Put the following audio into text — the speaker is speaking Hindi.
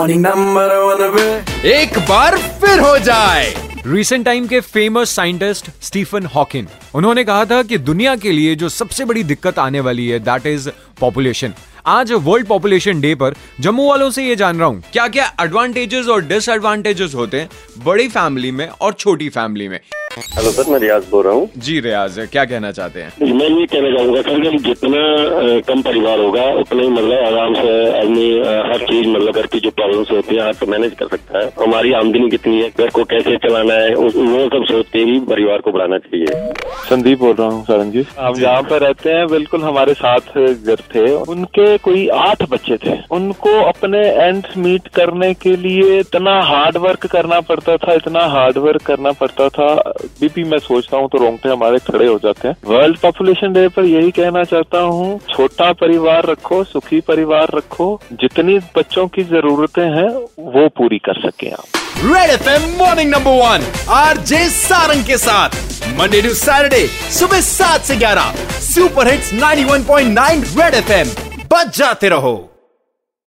morning number one पे एक बार फिर हो जाए। रिसेंट टाइम के फ़ेमस साइंटिस्ट स्टीफन हॉकिन उन्होंने कहा था कि दुनिया के लिए जो सबसे बड़ी दिक्कत आने वाली है दैट इज़ पॉपुलेशन आज वर्ल्ड पॉपुलेशन डे पर जम्मू वालों से ये जान रहा हूँ। क्या क्या एडवांटेजेस और डिसएडवांटेजेस होते हैं बड़ी फैमिली में और छोटी फैमिली में? हेलो सर मैं रियाज बोल रहा हूँ। जी रियाज क्या कहना चाहते हैं? मैं ये कहना चाहूँगा सर कि जितना कम परिवार होगा उतना ही मतलब आराम से आदमी हर चीज़ मतलब घर की जो प्रॉब्लम्स होती है हर मैनेज कर सकता है। हमारी आमदनी कितनी है घर को कैसे चलाना है वो सब सोचते ही परिवार को बढ़ाना चाहिए। संदीप बोल रहा हूँ सरन जी। हम जहाँ पर रहते हैं बिल्कुल हमारे साथ घर थे। उनके कोई आठ बच्चे थे। उनको अपने एंड मीट करने के लिए इतना हार्ड वर्क करना पड़ता था इतना हार्ड वर्क करना पड़ता था। बीपी मैं सोचता हूँ तो रोंगटे हमारे खड़े हो जाते हैं। वर्ल्ड पॉपुलेशन डे पर यही कहना चाहता हूँ, छोटा परिवार रखो, सुखी परिवार रखो, जितनी बच्चों की जरूरतें हैं, वो पूरी कर सके आप। Red F M morning number one R J Sarang के साथ। मंडे टू सैटरडे सुबह सात से ग्यारह। सुपर हिट्स 91.9 रेड एफएम बच जाते रहो।